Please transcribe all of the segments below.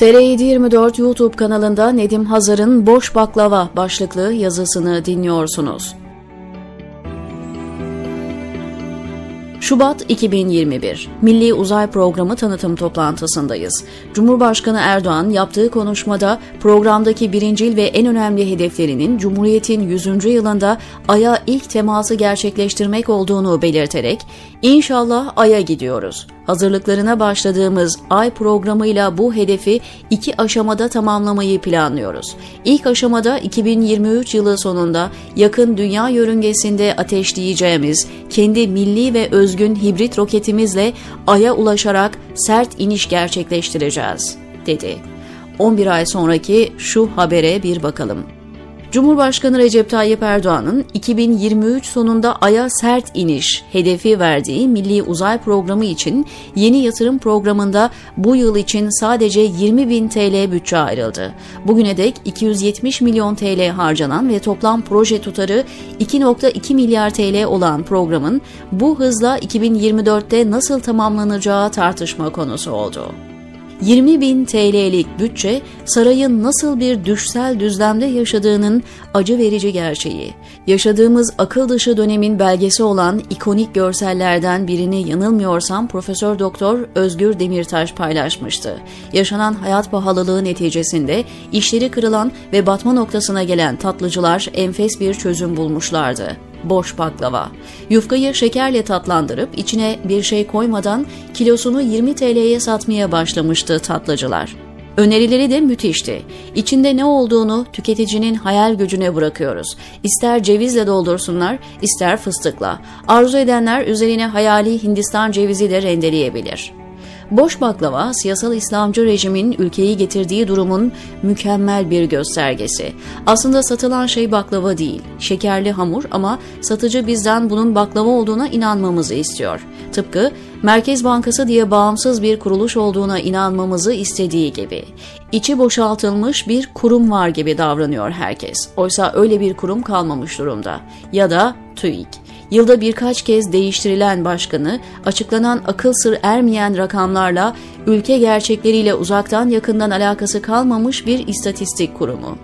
TR724 YouTube kanalında Nedim Hazar'ın Boş Baklava başlıklı yazısını dinliyorsunuz. Şubat 2021 Milli Uzay Programı tanıtım toplantısındayız. Cumhurbaşkanı Erdoğan yaptığı konuşmada programdaki birincil ve en önemli hedeflerinin Cumhuriyet'in 100. yılında Ay'a ilk teması gerçekleştirmek olduğunu belirterek İnşallah Ay'a gidiyoruz. Hazırlıklarına başladığımız Ay programıyla bu hedefi iki aşamada tamamlamayı planlıyoruz. İlk aşamada 2023 yılı sonunda yakın dünya yörüngesinde ateşleyeceğimiz kendi milli ve özgün hibrit roketimizle Ay'a ulaşarak sert iniş gerçekleştireceğiz, dedi. 11 ay sonraki şu habere bir bakalım. Cumhurbaşkanı Recep Tayyip Erdoğan'ın 2023 sonunda Ay'a sert iniş hedefi verdiği Milli Uzay Programı için yeni yatırım programında bu yıl için sadece 20 bin TL bütçe ayrıldı. Bugüne dek 270 milyon TL harcanan ve toplam proje tutarı 2.2 milyar TL olan programın bu hızla 2024'te nasıl tamamlanacağı tartışma konusu oldu. 20 bin TL'lik bütçe sarayın nasıl bir düşsel düzlemde yaşadığının acı verici gerçeği. Yaşadığımız akıl dışı dönemin belgesi olan ikonik görsellerden birini yanılmıyorsam Profesör Doktor Özgür Demirtaş paylaşmıştı. Yaşanan hayat pahalılığı neticesinde işleri kırılan ve batma noktasına gelen tatlıcılar enfes bir çözüm bulmuşlardı boş baklava. Yufkayı şekerle tatlandırıp içine bir şey koymadan kilosunu 20 TL'ye satmaya başlamıştı tatlıcılar. Önerileri de müthişti. İçinde ne olduğunu tüketicinin hayal gücüne bırakıyoruz. İster cevizle doldursunlar, ister fıstıkla. Arzu edenler üzerine hayali Hindistan cevizi de rendeleyebilir. Boş baklava, siyasal İslamcı rejimin ülkeyi getirdiği durumun mükemmel bir göstergesi. Aslında satılan şey baklava değil, şekerli hamur ama satıcı bizden bunun baklava olduğuna inanmamızı istiyor. Tıpkı Merkez Bankası diye bağımsız bir kuruluş olduğuna inanmamızı istediği gibi. İçi boşaltılmış bir kurum var gibi davranıyor herkes. Oysa öyle bir kurum kalmamış durumda. Ya da TÜİK yılda birkaç kez değiştirilen başkanı, açıklanan akıl sır ermeyen rakamlarla ülke gerçekleriyle uzaktan yakından alakası kalmamış bir istatistik kurumu.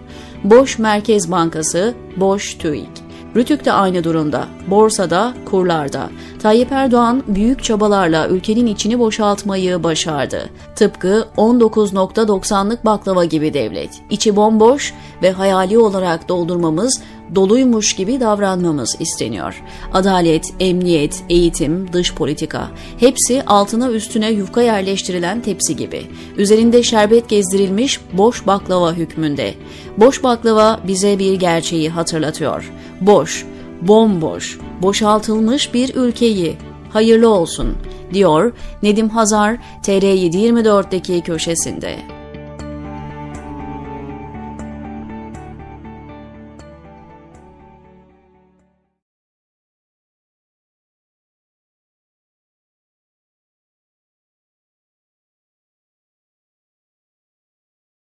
Boş Merkez Bankası, boş TÜİK. Rütük de aynı durumda. Borsada, kurlarda. Tayyip Erdoğan büyük çabalarla ülkenin içini boşaltmayı başardı. Tıpkı 19.90'lık baklava gibi devlet. İçi bomboş ve hayali olarak doldurmamız, doluymuş gibi davranmamız isteniyor. Adalet, emniyet, eğitim, dış politika hepsi altına üstüne yufka yerleştirilen tepsi gibi. Üzerinde şerbet gezdirilmiş boş baklava hükmünde. Boş baklava bize bir gerçeği hatırlatıyor. Boş, bomboş, boşaltılmış bir ülkeyi. Hayırlı olsun, diyor Nedim Hazar TR724'deki köşesinde.